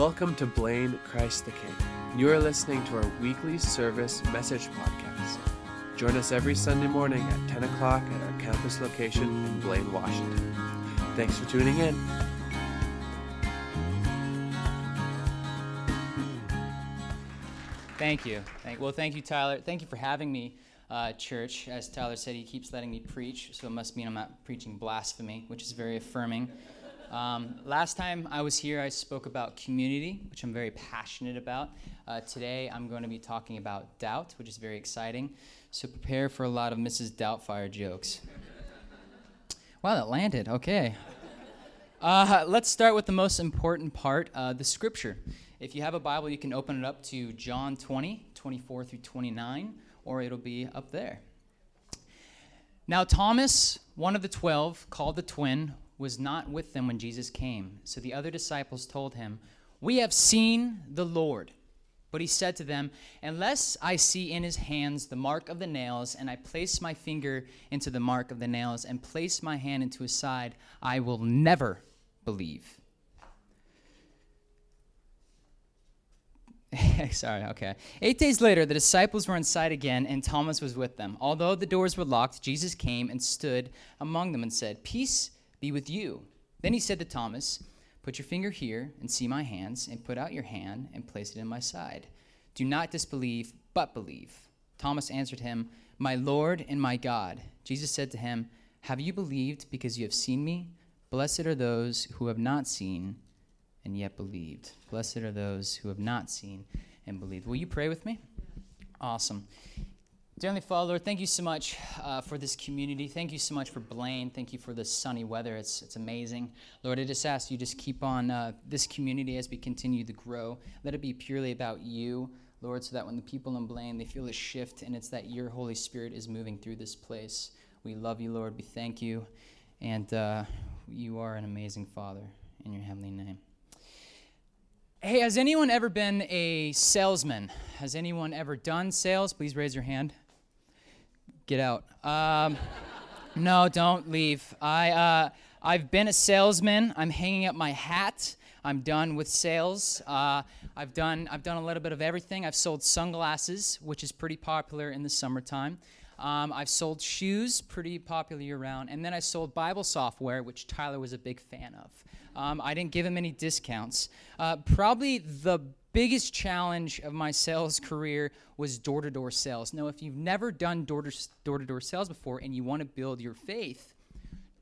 Welcome to Blaine Christ the King. You are listening to our weekly service message podcast. Join us every Sunday morning at 10 o'clock at our campus location in Blaine, Washington. Thanks for tuning in. Thank you. Thank, well, thank you, Tyler. Thank you for having me, uh, church. As Tyler said, he keeps letting me preach, so it must mean I'm not preaching blasphemy, which is very affirming. Um, last time I was here, I spoke about community, which I'm very passionate about. Uh, today, I'm going to be talking about doubt, which is very exciting. So prepare for a lot of Mrs. Doubtfire jokes. wow, that landed. Okay. Uh, let's start with the most important part uh, the scripture. If you have a Bible, you can open it up to John 20, 24 through 29, or it'll be up there. Now, Thomas, one of the twelve, called the twin, was not with them when Jesus came. So the other disciples told him, We have seen the Lord. But he said to them, Unless I see in his hands the mark of the nails, and I place my finger into the mark of the nails, and place my hand into his side, I will never believe. Sorry, okay. Eight days later, the disciples were inside again, and Thomas was with them. Although the doors were locked, Jesus came and stood among them and said, Peace be with you. Then he said to Thomas, Put your finger here and see my hands, and put out your hand and place it in my side. Do not disbelieve, but believe. Thomas answered him, My Lord and my God. Jesus said to him, Have you believed because you have seen me? Blessed are those who have not seen and yet believed. Blessed are those who have not seen and believed. Will you pray with me? Awesome. Dear Heavenly Father, thank you so much uh, for this community. Thank you so much for Blaine. Thank you for the sunny weather. It's, it's amazing. Lord, I just ask you just keep on uh, this community as we continue to grow. Let it be purely about you, Lord, so that when the people in Blaine, they feel a shift and it's that your Holy Spirit is moving through this place. We love you, Lord. We thank you. And uh, you are an amazing Father in your heavenly name. Hey, has anyone ever been a salesman? Has anyone ever done sales? Please raise your hand. Get out. Um, no, don't leave. I, uh, I've been a salesman. I'm hanging up my hat. I'm done with sales. Uh, I've done I've done a little bit of everything. I've sold sunglasses, which is pretty popular in the summertime. Um, I've sold shoes, pretty popular year round, and then I sold Bible software, which Tyler was a big fan of. Um, I didn't give him any discounts. Uh, probably the biggest challenge of my sales career was door to door sales. Now, if you've never done door to door sales before and you want to build your faith,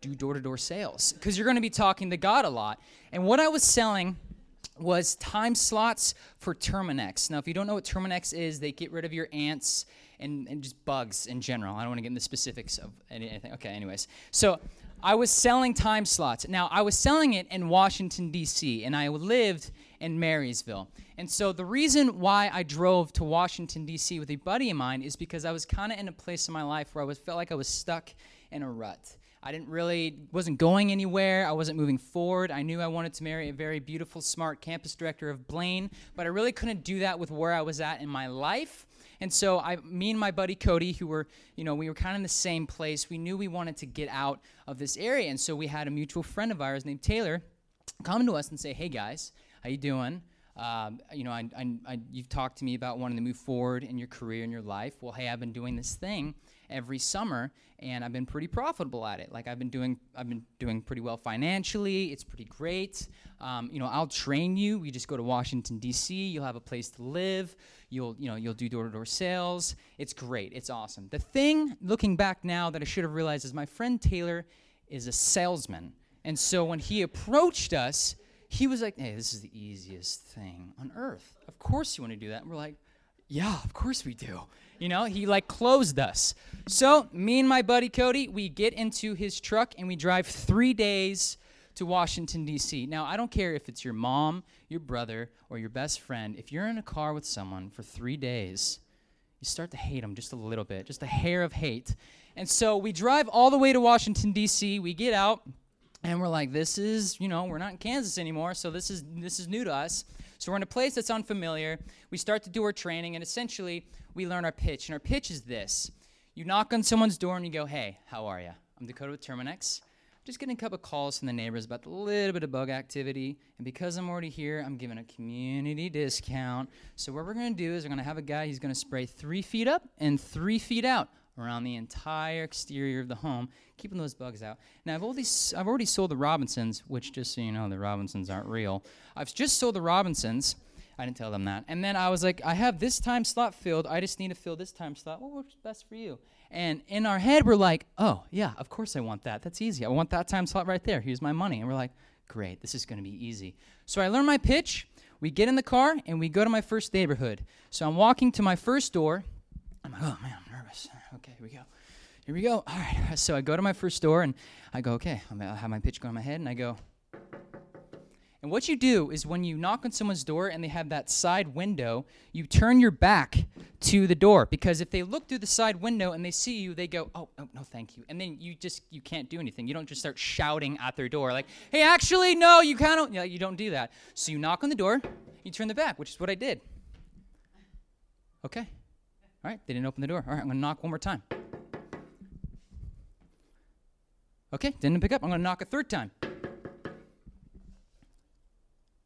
do door to door sales because you're going to be talking to God a lot. And what I was selling was time slots for Terminix. Now, if you don't know what Terminix is, they get rid of your ants and, and just bugs in general. I don't want to get into specifics of anything. Okay, anyways. So I was selling time slots. Now, I was selling it in Washington, D.C., and I lived in Marysville. And so the reason why I drove to Washington, D.C. with a buddy of mine is because I was kind of in a place in my life where I was, felt like I was stuck in a rut. I didn't really, wasn't going anywhere. I wasn't moving forward. I knew I wanted to marry a very beautiful, smart campus director of Blaine, but I really couldn't do that with where I was at in my life. And so I, me and my buddy Cody, who were, you know, we were kind of in the same place. We knew we wanted to get out of this area, and so we had a mutual friend of ours named Taylor come to us and say, "Hey guys, how you doing? Um, you know, I, I, I, you've talked to me about wanting to move forward in your career and your life. Well, hey, I've been doing this thing every summer, and I've been pretty profitable at it. Like I've been doing, I've been doing pretty well financially. It's pretty great. Um, you know, I'll train you. You just go to Washington D.C. You'll have a place to live. You'll, you know, you'll do door-to-door sales. It's great. It's awesome. The thing, looking back now, that I should have realized is my friend Taylor is a salesman, and so when he approached us he was like, hey, this is the easiest thing on earth. Of course you want to do that. And we're like, yeah, of course we do. You know, he like closed us. So, me and my buddy Cody, we get into his truck and we drive three days to Washington, D.C. Now, I don't care if it's your mom, your brother, or your best friend. If you're in a car with someone for three days, you start to hate them just a little bit, just a hair of hate. And so we drive all the way to Washington, D.C. We get out and we're like this is you know we're not in kansas anymore so this is this is new to us so we're in a place that's unfamiliar we start to do our training and essentially we learn our pitch and our pitch is this you knock on someone's door and you go hey how are you i'm dakota with terminix just getting a couple calls from the neighbors about a little bit of bug activity. And because I'm already here, I'm giving a community discount. So what we're going to do is we're going to have a guy. He's going to spray three feet up and three feet out around the entire exterior of the home, keeping those bugs out. Now I've already I've already sold the Robinsons, which just so you know, the Robinsons aren't real. I've just sold the Robinsons. I didn't tell them that. And then I was like, I have this time slot filled. I just need to fill this time slot. What works best for you? And in our head, we're like, oh, yeah, of course I want that. That's easy. I want that time slot right there. Here's my money. And we're like, great, this is going to be easy. So I learn my pitch. We get in the car and we go to my first neighborhood. So I'm walking to my first door. I'm like, oh man, nervous. Okay, here we go. Here we go. All right. So I go to my first door and I go, okay, i have my pitch going in my head and I go, and what you do is when you knock on someone's door and they have that side window, you turn your back to the door because if they look through the side window and they see you, they go, "Oh, oh no, thank you." And then you just you can't do anything. You don't just start shouting at their door like, "Hey, actually, no, you can't." You, know, you don't do that. So you knock on the door, you turn the back, which is what I did. Okay. All right, they didn't open the door. All right, I'm going to knock one more time. Okay, didn't pick up. I'm going to knock a third time.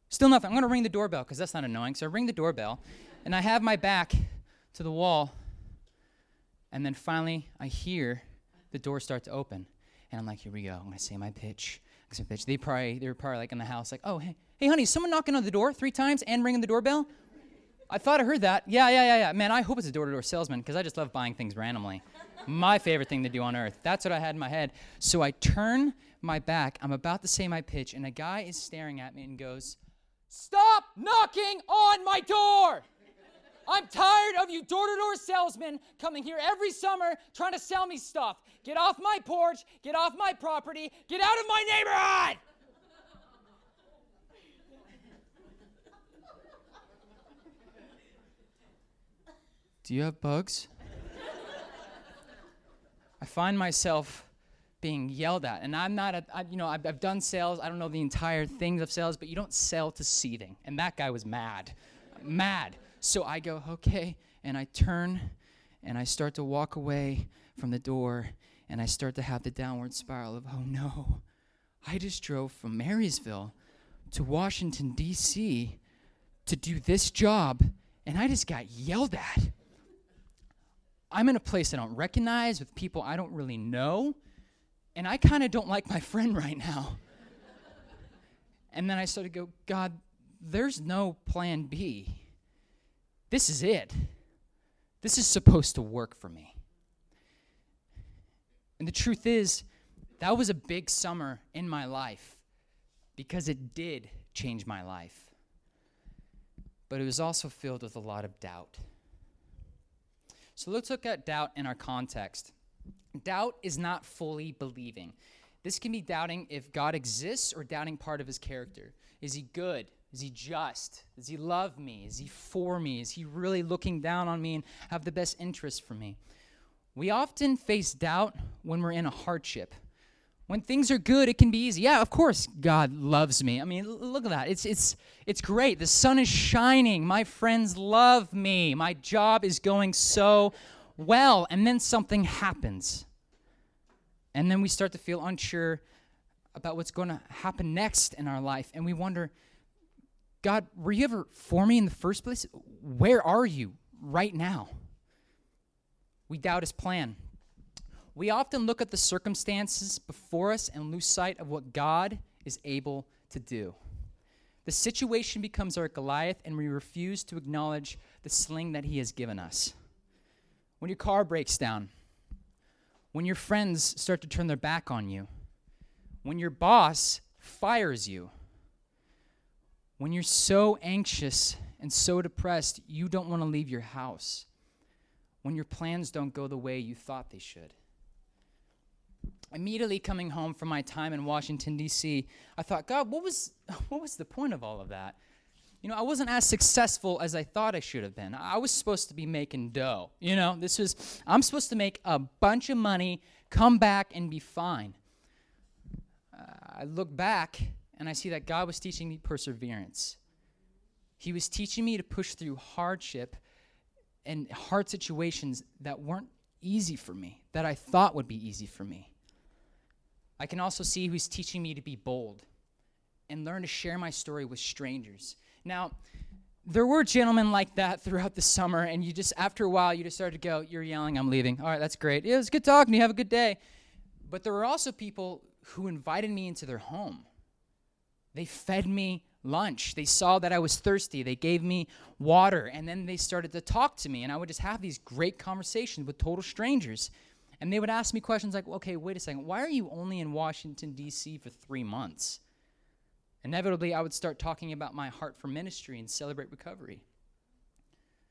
Still nothing. I'm going to ring the doorbell because that's not annoying. So I ring the doorbell, and I have my back to the wall. And then finally, I hear the door start to open. And I'm like, here we go. I'm going to say my pitch. Say pitch. They probably, they were probably like in the house, like, oh, hey, hey, honey, someone knocking on the door three times and ringing the doorbell? I thought I heard that. Yeah, yeah, yeah, yeah. Man, I hope it's a door to door salesman because I just love buying things randomly. my favorite thing to do on earth. That's what I had in my head. So I turn my back. I'm about to say my pitch, and a guy is staring at me and goes, Stop knocking on my door! I'm tired of you door to door salesmen coming here every summer trying to sell me stuff. Get off my porch, get off my property, get out of my neighborhood! Do you have bugs? I find myself being yelled at. And I'm not, a, I, you know, I've, I've done sales. I don't know the entire things of sales, but you don't sell to seething. And that guy was mad, mad. So I go, okay, and I turn and I start to walk away from the door and I start to have the downward spiral of, oh no, I just drove from Marysville to Washington, D.C. to do this job and I just got yelled at. I'm in a place I don't recognize with people I don't really know and I kind of don't like my friend right now. and then I started to go, God, there's no plan B. This is it. This is supposed to work for me. And the truth is, that was a big summer in my life because it did change my life. But it was also filled with a lot of doubt. So let's look at doubt in our context. Doubt is not fully believing. This can be doubting if God exists or doubting part of his character. Is he good? Is he just? Does he love me? Is he for me? Is he really looking down on me and have the best interest for me? We often face doubt when we're in a hardship. When things are good, it can be easy. Yeah, of course God loves me. I mean, look at that. It's it's it's great. The sun is shining. My friends love me. My job is going so well, and then something happens. And then we start to feel unsure about what's going to happen next in our life. And we wonder, God, were you ever for me in the first place? Where are you right now? We doubt his plan. We often look at the circumstances before us and lose sight of what God is able to do. The situation becomes our Goliath, and we refuse to acknowledge the sling that he has given us when your car breaks down, when your friends start to turn their back on you, when your boss fires you, when you're so anxious and so depressed you don't want to leave your house, when your plans don't go the way you thought they should. Immediately coming home from my time in Washington, D.C., I thought, God, what was, what was the point of all of that? you know, I wasn't as successful as I thought I should have been. I was supposed to be making dough. You know, this was, I'm supposed to make a bunch of money, come back, and be fine. Uh, I look back and I see that God was teaching me perseverance. He was teaching me to push through hardship and hard situations that weren't easy for me, that I thought would be easy for me. I can also see who's teaching me to be bold and learn to share my story with strangers. Now, there were gentlemen like that throughout the summer, and you just, after a while, you just started to go, You're yelling, I'm leaving. All right, that's great. Yeah, was good talking to you. Have a good day. But there were also people who invited me into their home. They fed me lunch. They saw that I was thirsty. They gave me water, and then they started to talk to me, and I would just have these great conversations with total strangers. And they would ask me questions like, okay, wait a second, why are you only in Washington, D.C. for three months? Inevitably, I would start talking about my heart for ministry and celebrate recovery.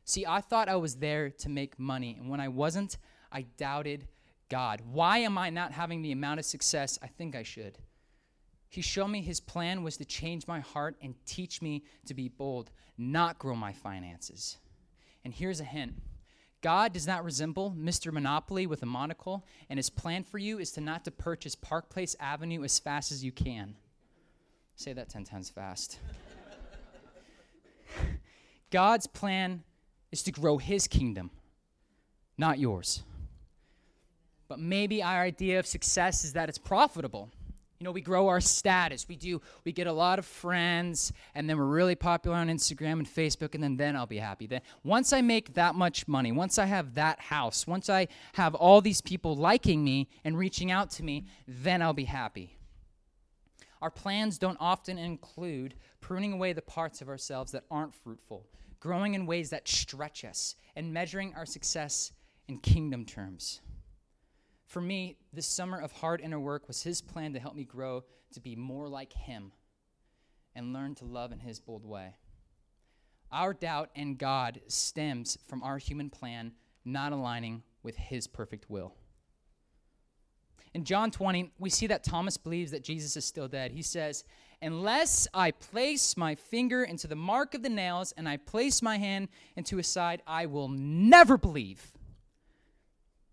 See, I thought I was there to make money, and when I wasn't, I doubted God. Why am I not having the amount of success I think I should? He showed me his plan was to change my heart and teach me to be bold, not grow my finances. And here's a hint God does not resemble Mr. Monopoly with a monocle, and his plan for you is to not to purchase Park Place Avenue as fast as you can. Say that 10 times fast. God's plan is to grow his kingdom, not yours. But maybe our idea of success is that it's profitable. You know, we grow our status. We do, we get a lot of friends, and then we're really popular on Instagram and Facebook, and then then I'll be happy. Then once I make that much money, once I have that house, once I have all these people liking me and reaching out to me, then I'll be happy. Our plans don't often include pruning away the parts of ourselves that aren't fruitful, growing in ways that stretch us, and measuring our success in kingdom terms. For me, this summer of hard inner work was his plan to help me grow to be more like him and learn to love in his bold way. Our doubt in God stems from our human plan not aligning with his perfect will. In John 20, we see that Thomas believes that Jesus is still dead. He says, Unless I place my finger into the mark of the nails and I place my hand into his side, I will never believe.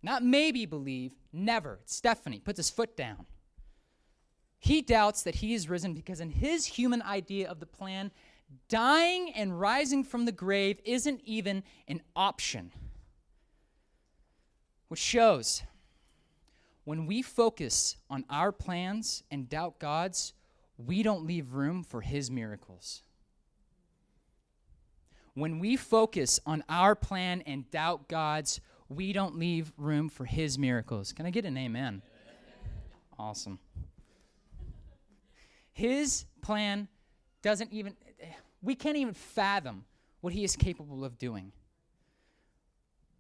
Not maybe believe, never. It's Stephanie puts his foot down. He doubts that he is risen because, in his human idea of the plan, dying and rising from the grave isn't even an option. Which shows when we focus on our plans and doubt God's, we don't leave room for His miracles. When we focus on our plan and doubt God's, we don't leave room for His miracles. Can I get an amen? Awesome. His plan doesn't even, we can't even fathom what He is capable of doing.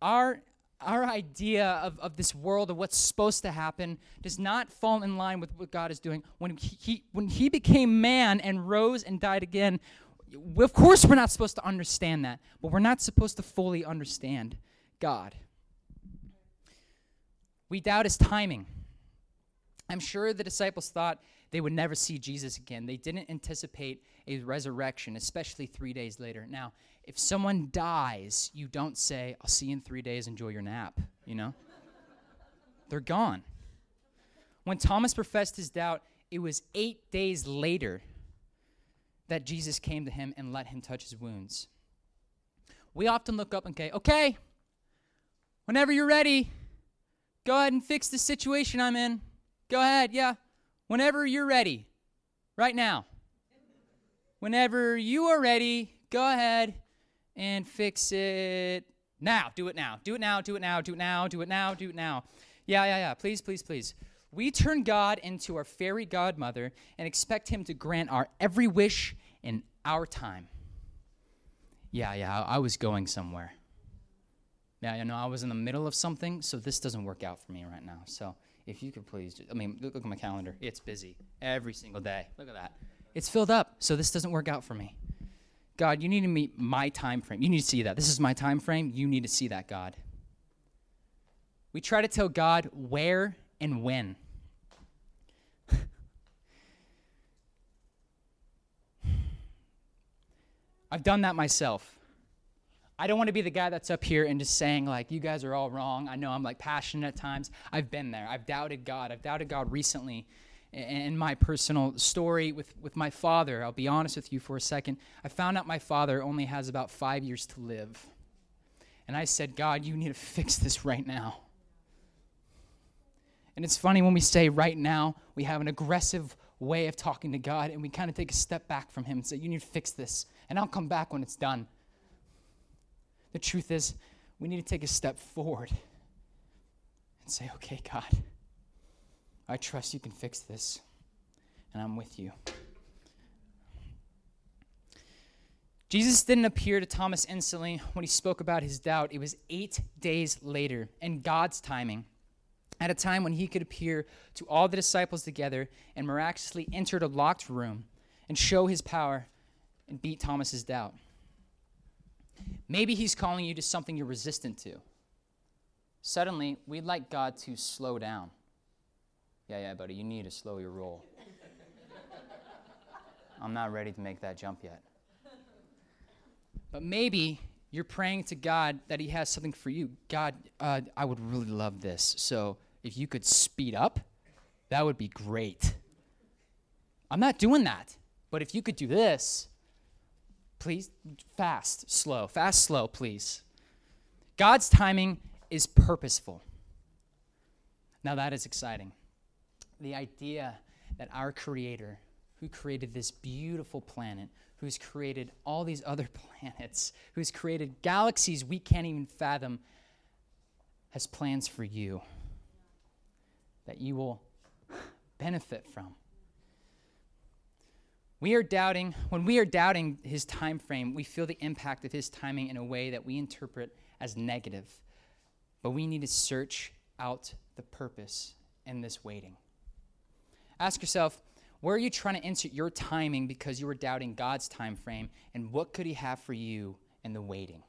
Our our idea of, of this world of what's supposed to happen does not fall in line with what God is doing. When he, he, when he became man and rose and died again, of course we're not supposed to understand that, but we're not supposed to fully understand God. We doubt his timing. I'm sure the disciples thought they would never see Jesus again. They didn't anticipate a resurrection, especially three days later. Now, if someone dies, you don't say, I'll see you in three days, enjoy your nap, you know? They're gone. When Thomas professed his doubt, it was eight days later that Jesus came to him and let him touch his wounds. We often look up and say, okay, whenever you're ready, go ahead and fix the situation I'm in. Go ahead, yeah. Whenever you're ready, right now. Whenever you are ready, go ahead and fix it now. Do it now. Do it now. Do it now. Do it now. Do it now. Do it now. Yeah, yeah, yeah. Please, please, please. We turn God into our fairy godmother and expect Him to grant our every wish in our time. Yeah, yeah, I was going somewhere. Yeah, you know, I was in the middle of something, so this doesn't work out for me right now. So if you could please, just, I mean, look, look at my calendar. It's busy every single day. Look at that. It's filled up, so this doesn't work out for me. God, you need to meet my time frame. You need to see that. This is my time frame. You need to see that, God. We try to tell God where and when. I've done that myself. I don't want to be the guy that's up here and just saying, like, you guys are all wrong. I know I'm like passionate at times. I've been there. I've doubted God. I've doubted God recently in my personal story with, with my father. I'll be honest with you for a second. I found out my father only has about five years to live. And I said, God, you need to fix this right now. And it's funny when we say right now, we have an aggressive way of talking to God, and we kind of take a step back from Him and say, You need to fix this, and I'll come back when it's done. The truth is, we need to take a step forward and say, Okay, God, I trust you can fix this, and I'm with you. Jesus didn't appear to Thomas instantly when he spoke about his doubt. It was eight days later, in God's timing, at a time when he could appear to all the disciples together and miraculously enter a locked room and show his power and beat Thomas's doubt. Maybe he's calling you to something you're resistant to. Suddenly, we'd like God to slow down. Yeah, yeah, buddy, you need to slow your roll. I'm not ready to make that jump yet. But maybe you're praying to God that He has something for you. God, uh, I would really love this. So if you could speed up, that would be great. I'm not doing that. But if you could do this, please, fast, slow, fast, slow, please. God's timing is purposeful. Now that is exciting. The idea that our Creator, who created this beautiful planet, who's created all these other planets, who's created galaxies we can't even fathom, has plans for you that you will benefit from. We are doubting, when we are doubting his time frame, we feel the impact of his timing in a way that we interpret as negative. But we need to search out the purpose in this waiting. Ask yourself, where are you trying to insert your timing because you were doubting God's time frame? And what could He have for you in the waiting?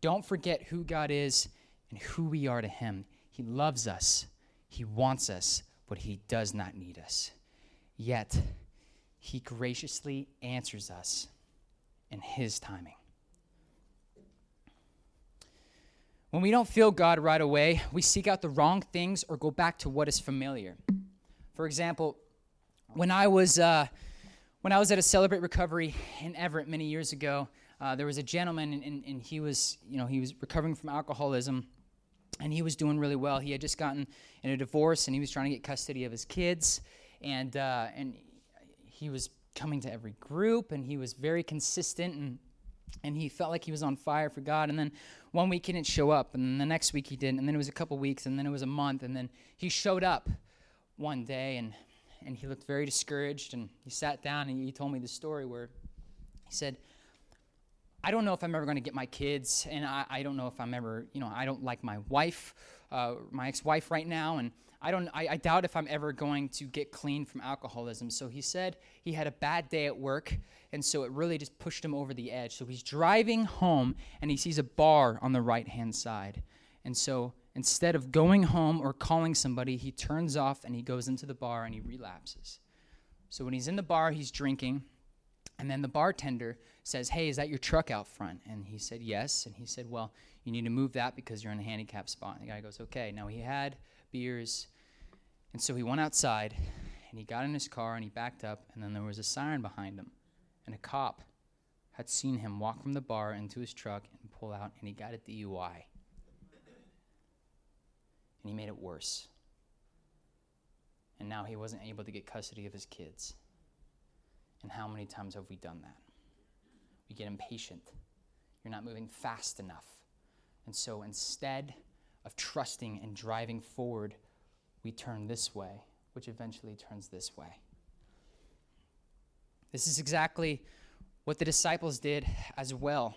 Don't forget who God is and who we are to Him. He loves us, He wants us, but He does not need us. Yet, He graciously answers us in His timing. When we don't feel God right away, we seek out the wrong things or go back to what is familiar. For example, when I was uh, when I was at a Celebrate Recovery in Everett many years ago, uh, there was a gentleman, and, and, and, he was you know he was recovering from alcoholism, and he was doing really well. He had just gotten in a divorce, and he was trying to get custody of his kids, and uh, and he was coming to every group, and he was very consistent and. And he felt like he was on fire for God. And then one week he didn't show up, and the next week he didn't. And then it was a couple weeks, and then it was a month, and then he showed up one day, and and he looked very discouraged. And he sat down and he told me the story where he said, I don't know if I'm ever going to get my kids, and I, I, don't know if I'm ever, you know, I don't like my wife, uh, my ex-wife right now, and I don't, I, I doubt if I'm ever going to get clean from alcoholism. So he said he had a bad day at work, and so it really just pushed him over the edge. So he's driving home, and he sees a bar on the right-hand side, and so Instead of going home or calling somebody, he turns off and he goes into the bar and he relapses. So when he's in the bar, he's drinking, and then the bartender says, Hey, is that your truck out front? And he said, Yes. And he said, Well, you need to move that because you're in a handicap spot. And the guy goes, Okay. Now he had beers, and so he went outside and he got in his car and he backed up, and then there was a siren behind him, and a cop had seen him walk from the bar into his truck and pull out, and he got a DUI and he made it worse. And now he wasn't able to get custody of his kids. And how many times have we done that? We get impatient. You're not moving fast enough. And so instead of trusting and driving forward, we turn this way, which eventually turns this way. This is exactly what the disciples did as well.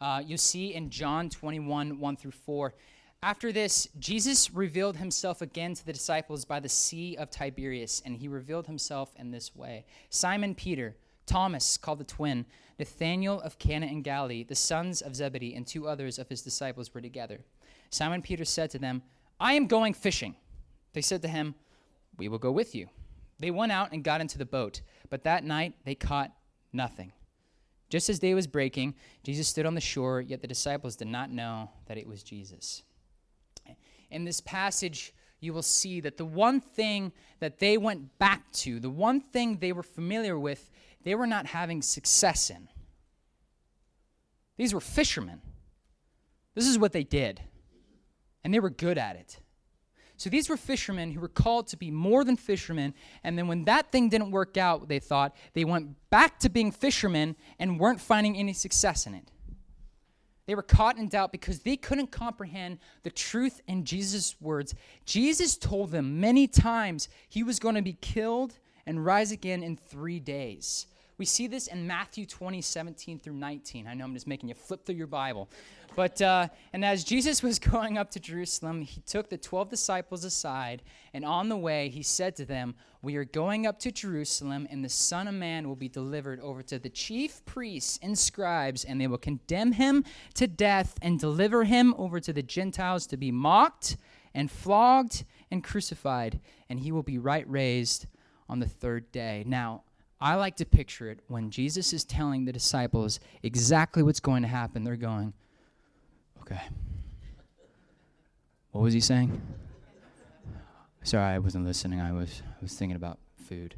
Uh, you see in John 21 1 through 4, after this, Jesus revealed himself again to the disciples by the Sea of Tiberias, and he revealed himself in this way Simon Peter, Thomas, called the twin, Nathanael of Cana in Galilee, the sons of Zebedee, and two others of his disciples were together. Simon Peter said to them, I am going fishing. They said to him, We will go with you. They went out and got into the boat, but that night they caught nothing. Just as day was breaking, Jesus stood on the shore, yet the disciples did not know that it was Jesus in this passage, you will see that the one thing that they went back to, the one thing they were familiar with, they were not having success in. These were fishermen. This is what they did, and they were good at it. So these were fishermen who were called to be more than fishermen. And then when that thing didn't work out, they thought, they went back to being fishermen and weren't finding any success in it. They were caught in doubt because they couldn't comprehend the truth in Jesus' words. Jesus told them many times he was going to be killed and rise again in three days. We see this in Matthew 20, 17 through 19. I know I'm just making you flip through your Bible. But, uh, and as Jesus was going up to Jerusalem, he took the 12 disciples aside, and on the way he said to them, We are going up to Jerusalem, and the Son of Man will be delivered over to the chief priests and scribes, and they will condemn him to death and deliver him over to the Gentiles to be mocked and flogged and crucified, and he will be right raised on the third day. Now, I like to picture it when Jesus is telling the disciples exactly what's going to happen. They're going, okay. What was he saying? Sorry, I wasn't listening. I was, I was thinking about food.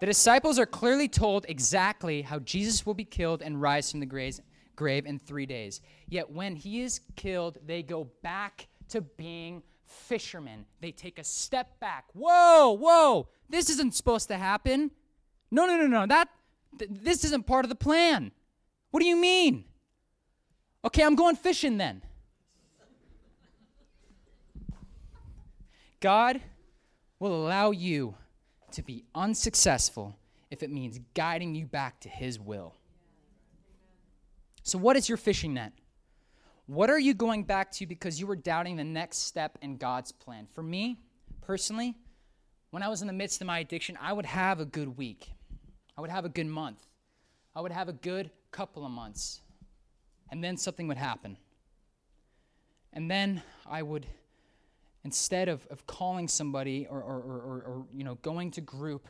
The disciples are clearly told exactly how Jesus will be killed and rise from the grave, grave in three days. Yet when he is killed, they go back to being fishermen. They take a step back. Whoa, whoa, this isn't supposed to happen. No, no, no, no. That th- this isn't part of the plan. What do you mean? Okay, I'm going fishing then. God will allow you to be unsuccessful if it means guiding you back to His will. So, what is your fishing net? What are you going back to because you were doubting the next step in God's plan? For me, personally, when I was in the midst of my addiction, I would have a good week. I would have a good month. I would have a good couple of months. And then something would happen. And then I would, instead of, of calling somebody or, or, or, or, you know, going to group,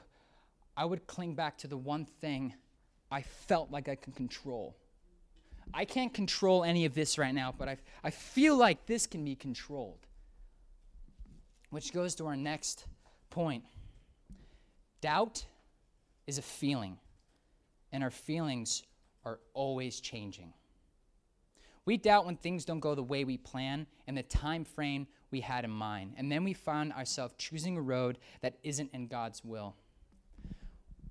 I would cling back to the one thing I felt like I could control. I can't control any of this right now, but I, I feel like this can be controlled. Which goes to our next point. Doubt is a feeling, and our feelings are always changing. We doubt when things don't go the way we plan and the time frame we had in mind, and then we find ourselves choosing a road that isn't in God's will.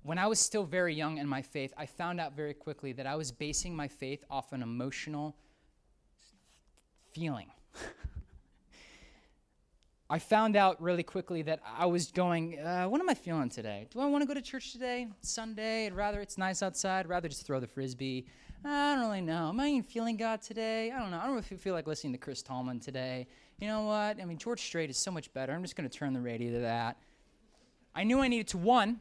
When I was still very young in my faith, I found out very quickly that I was basing my faith off an emotional feeling. I found out really quickly that I was going, uh, what am I feeling today? Do I want to go to church today? Sunday? I'd rather it's nice outside. I'd rather just throw the frisbee. I don't really know. Am I even feeling God today? I don't know. I don't really feel like listening to Chris Tomlin today. You know what? I mean, George Strait is so much better. I'm just going to turn the radio to that. I knew I needed to, one,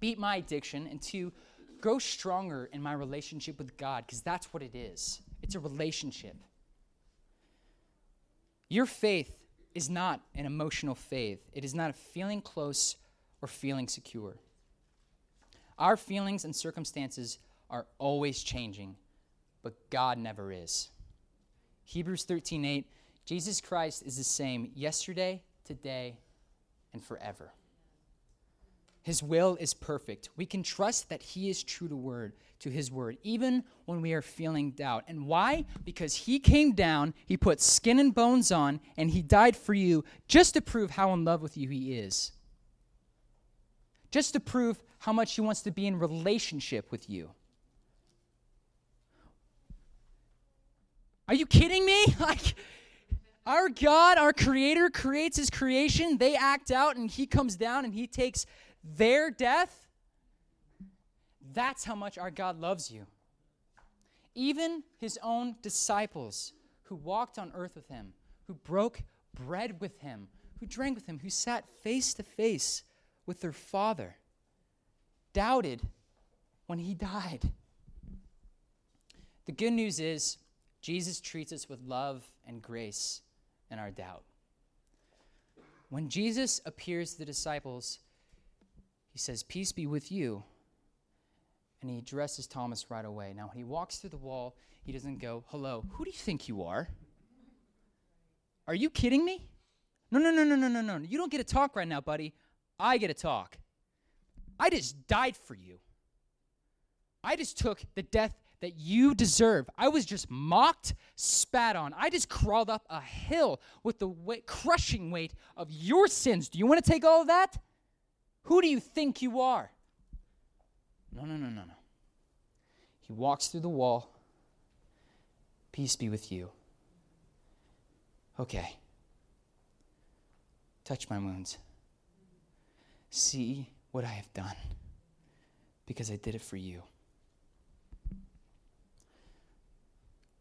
beat my addiction, and two, grow stronger in my relationship with God, because that's what it is. It's a relationship. Your faith is not an emotional faith, it is not a feeling close or feeling secure. Our feelings and circumstances are always changing, but God never is. Hebrews 13:8 Jesus Christ is the same yesterday, today, and forever. His will is perfect. We can trust that he is true to word, to his word, even when we are feeling doubt. And why? Because he came down, he put skin and bones on, and he died for you just to prove how in love with you he is. Just to prove how much he wants to be in relationship with you. Are you kidding me? Like our God, our creator creates his creation, they act out and he comes down and he takes their death, that's how much our God loves you. Even his own disciples who walked on earth with him, who broke bread with him, who drank with him, who sat face to face with their Father, doubted when he died. The good news is, Jesus treats us with love and grace in our doubt. When Jesus appears to the disciples, he says, Peace be with you. And he addresses Thomas right away. Now, when he walks through the wall, he doesn't go, Hello, who do you think you are? Are you kidding me? No, no, no, no, no, no, no. You don't get to talk right now, buddy. I get to talk. I just died for you. I just took the death that you deserve. I was just mocked, spat on. I just crawled up a hill with the weight, crushing weight of your sins. Do you want to take all of that? Who do you think you are? No, no, no, no, no. He walks through the wall. Peace be with you. Okay. Touch my wounds. See what I have done because I did it for you.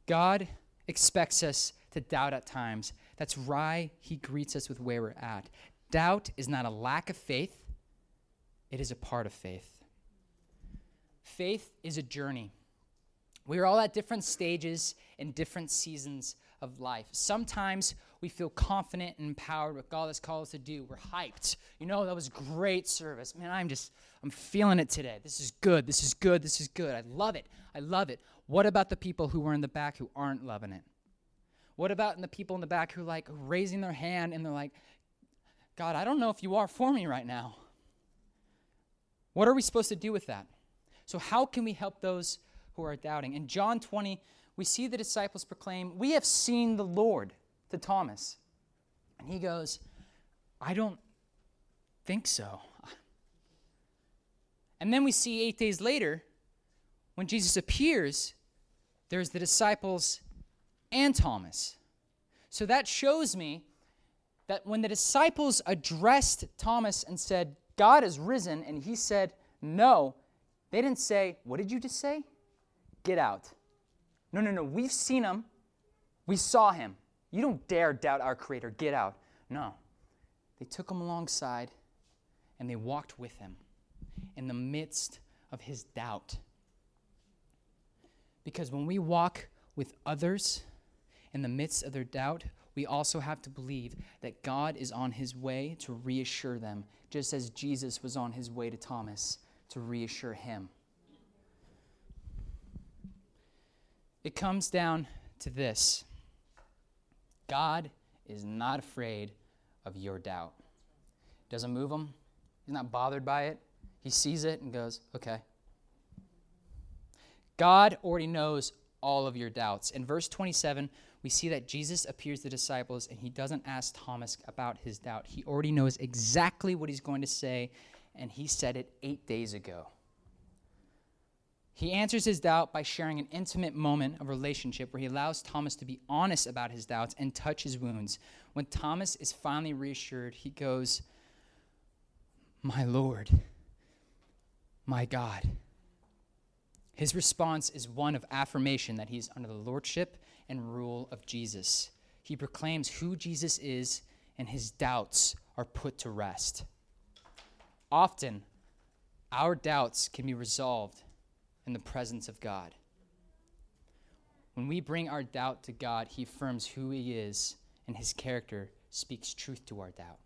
God expects us to doubt at times. That's why he greets us with where we're at. Doubt is not a lack of faith, it is a part of faith. Faith is a journey. We are all at different stages in different seasons of life. Sometimes we feel confident and empowered what God has called us to do. We're hyped. You know, that was great service. Man, I'm just, I'm feeling it today. This is good. This is good. This is good. I love it. I love it. What about the people who are in the back who aren't loving it? What about the people in the back who like raising their hand and they're like, God, I don't know if you are for me right now. What are we supposed to do with that? So, how can we help those who are doubting? In John 20, we see the disciples proclaim, We have seen the Lord to Thomas. And he goes, I don't think so. And then we see eight days later, when Jesus appears, there's the disciples and Thomas. So that shows me that when the disciples addressed Thomas and said, God has risen, and he said, No, they didn't say, What did you just say? Get out. No, no, no. We've seen him. We saw him. You don't dare doubt our Creator. Get out. No. They took him alongside and they walked with him in the midst of his doubt. Because when we walk with others in the midst of their doubt, we also have to believe that God is on his way to reassure them, just as Jesus was on his way to Thomas to reassure him. It comes down to this God is not afraid of your doubt. Doesn't move him, he's not bothered by it. He sees it and goes, okay. God already knows all of your doubts. In verse 27, we see that Jesus appears to the disciples and he doesn't ask Thomas about his doubt. He already knows exactly what he's going to say, and he said it eight days ago. He answers his doubt by sharing an intimate moment of relationship where he allows Thomas to be honest about his doubts and touch his wounds. When Thomas is finally reassured, he goes, My Lord, my God. His response is one of affirmation that he's under the lordship and rule of Jesus. He proclaims who Jesus is, and his doubts are put to rest. Often, our doubts can be resolved in the presence of God. When we bring our doubt to God, He affirms who He is, and His character speaks truth to our doubt.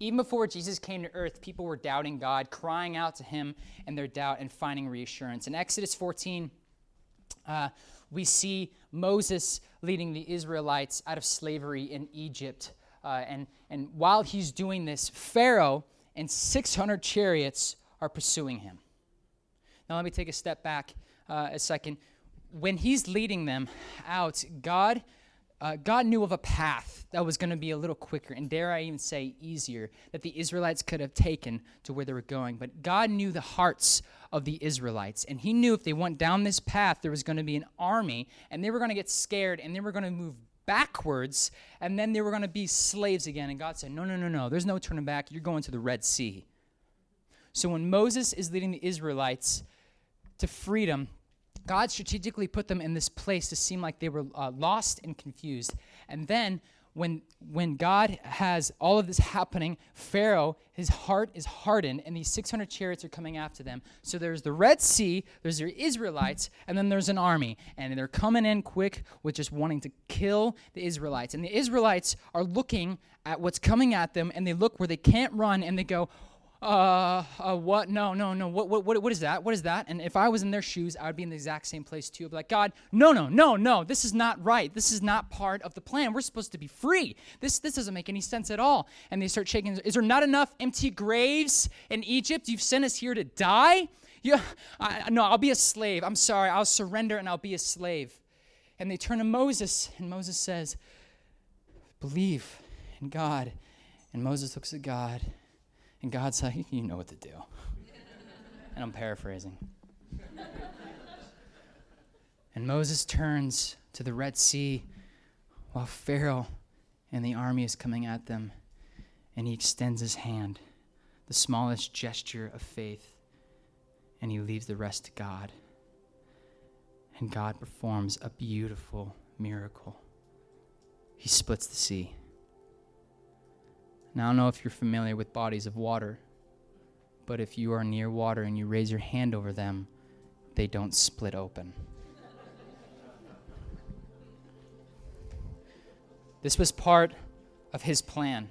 Even before Jesus came to earth, people were doubting God, crying out to Him in their doubt and finding reassurance. In Exodus 14, uh, we see Moses leading the Israelites out of slavery in Egypt. Uh, and, and while he's doing this, Pharaoh and 600 chariots are pursuing him. Now, let me take a step back uh, a second. When he's leading them out, God, uh, God knew of a path that was going to be a little quicker, and dare I even say easier, that the Israelites could have taken to where they were going. But God knew the hearts of the Israelites, and He knew if they went down this path, there was going to be an army, and they were going to get scared, and they were going to move backwards, and then they were going to be slaves again. And God said, No, no, no, no, there's no turning back. You're going to the Red Sea. So when Moses is leading the Israelites, to freedom, God strategically put them in this place to seem like they were uh, lost and confused. And then when when God has all of this happening, Pharaoh, his heart is hardened, and these 600 chariots are coming after them. So there's the Red Sea, there's the Israelites, and then there's an army, and they're coming in quick with just wanting to kill the Israelites. And the Israelites are looking at what's coming at them, and they look where they can't run, and they go, uh, uh, what? No, no, no. What, what, what, what is that? What is that? And if I was in their shoes, I would be in the exact same place too. I'd be like, God, no, no, no, no. This is not right. This is not part of the plan. We're supposed to be free. This, this doesn't make any sense at all. And they start shaking. Is there not enough empty graves in Egypt? You've sent us here to die. Yeah, I, no, I'll be a slave. I'm sorry. I'll surrender and I'll be a slave. And they turn to Moses, and Moses says, Believe in God. And Moses looks at God, and God's like, You know what to do. and I'm paraphrasing. and Moses turns to the Red Sea while Pharaoh and the army is coming at them, and he extends his hand, the smallest gesture of faith, and he leaves the rest to God. And God performs a beautiful miracle. He splits the sea. Now, I don't know if you're familiar with bodies of water, but if you are near water and you raise your hand over them, they don't split open. This was part of his plan.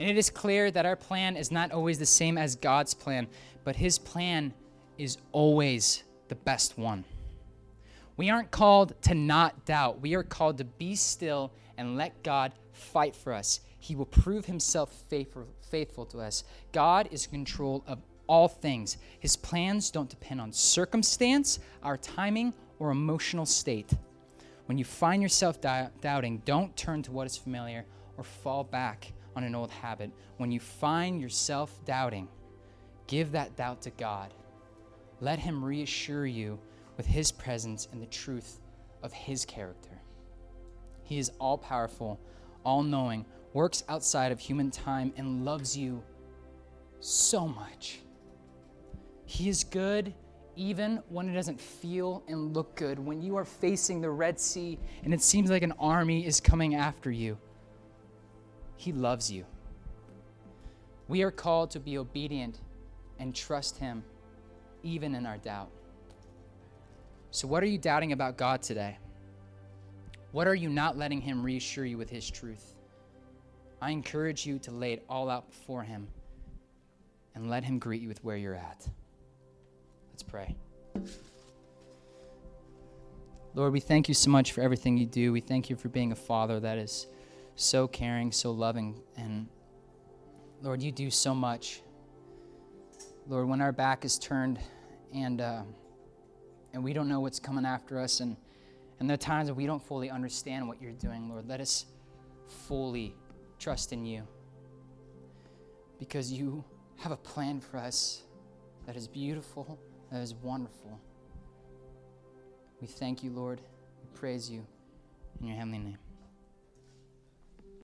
And it is clear that our plan is not always the same as God's plan, but his plan is always the best one. We aren't called to not doubt. We are called to be still and let God fight for us. He will prove himself faithful, faithful to us. God is in control of all things. His plans don't depend on circumstance, our timing, or emotional state. When you find yourself doubting, don't turn to what is familiar or fall back on an old habit. When you find yourself doubting, give that doubt to God. Let Him reassure you with His presence and the truth of His character. He is all powerful, all knowing, works outside of human time, and loves you so much. He is good even when it doesn't feel and look good, when you are facing the Red Sea and it seems like an army is coming after you, He loves you. We are called to be obedient and trust Him even in our doubt. So, what are you doubting about God today? What are you not letting Him reassure you with His truth? I encourage you to lay it all out before Him and let Him greet you with where you're at. Let's pray. Lord, we thank you so much for everything you do. We thank you for being a father that is so caring, so loving. And Lord, you do so much. Lord, when our back is turned and, uh, and we don't know what's coming after us, and, and there are times that we don't fully understand what you're doing, Lord, let us fully trust in you because you have a plan for us that is beautiful that is wonderful. We thank you, Lord. We praise you in your heavenly name.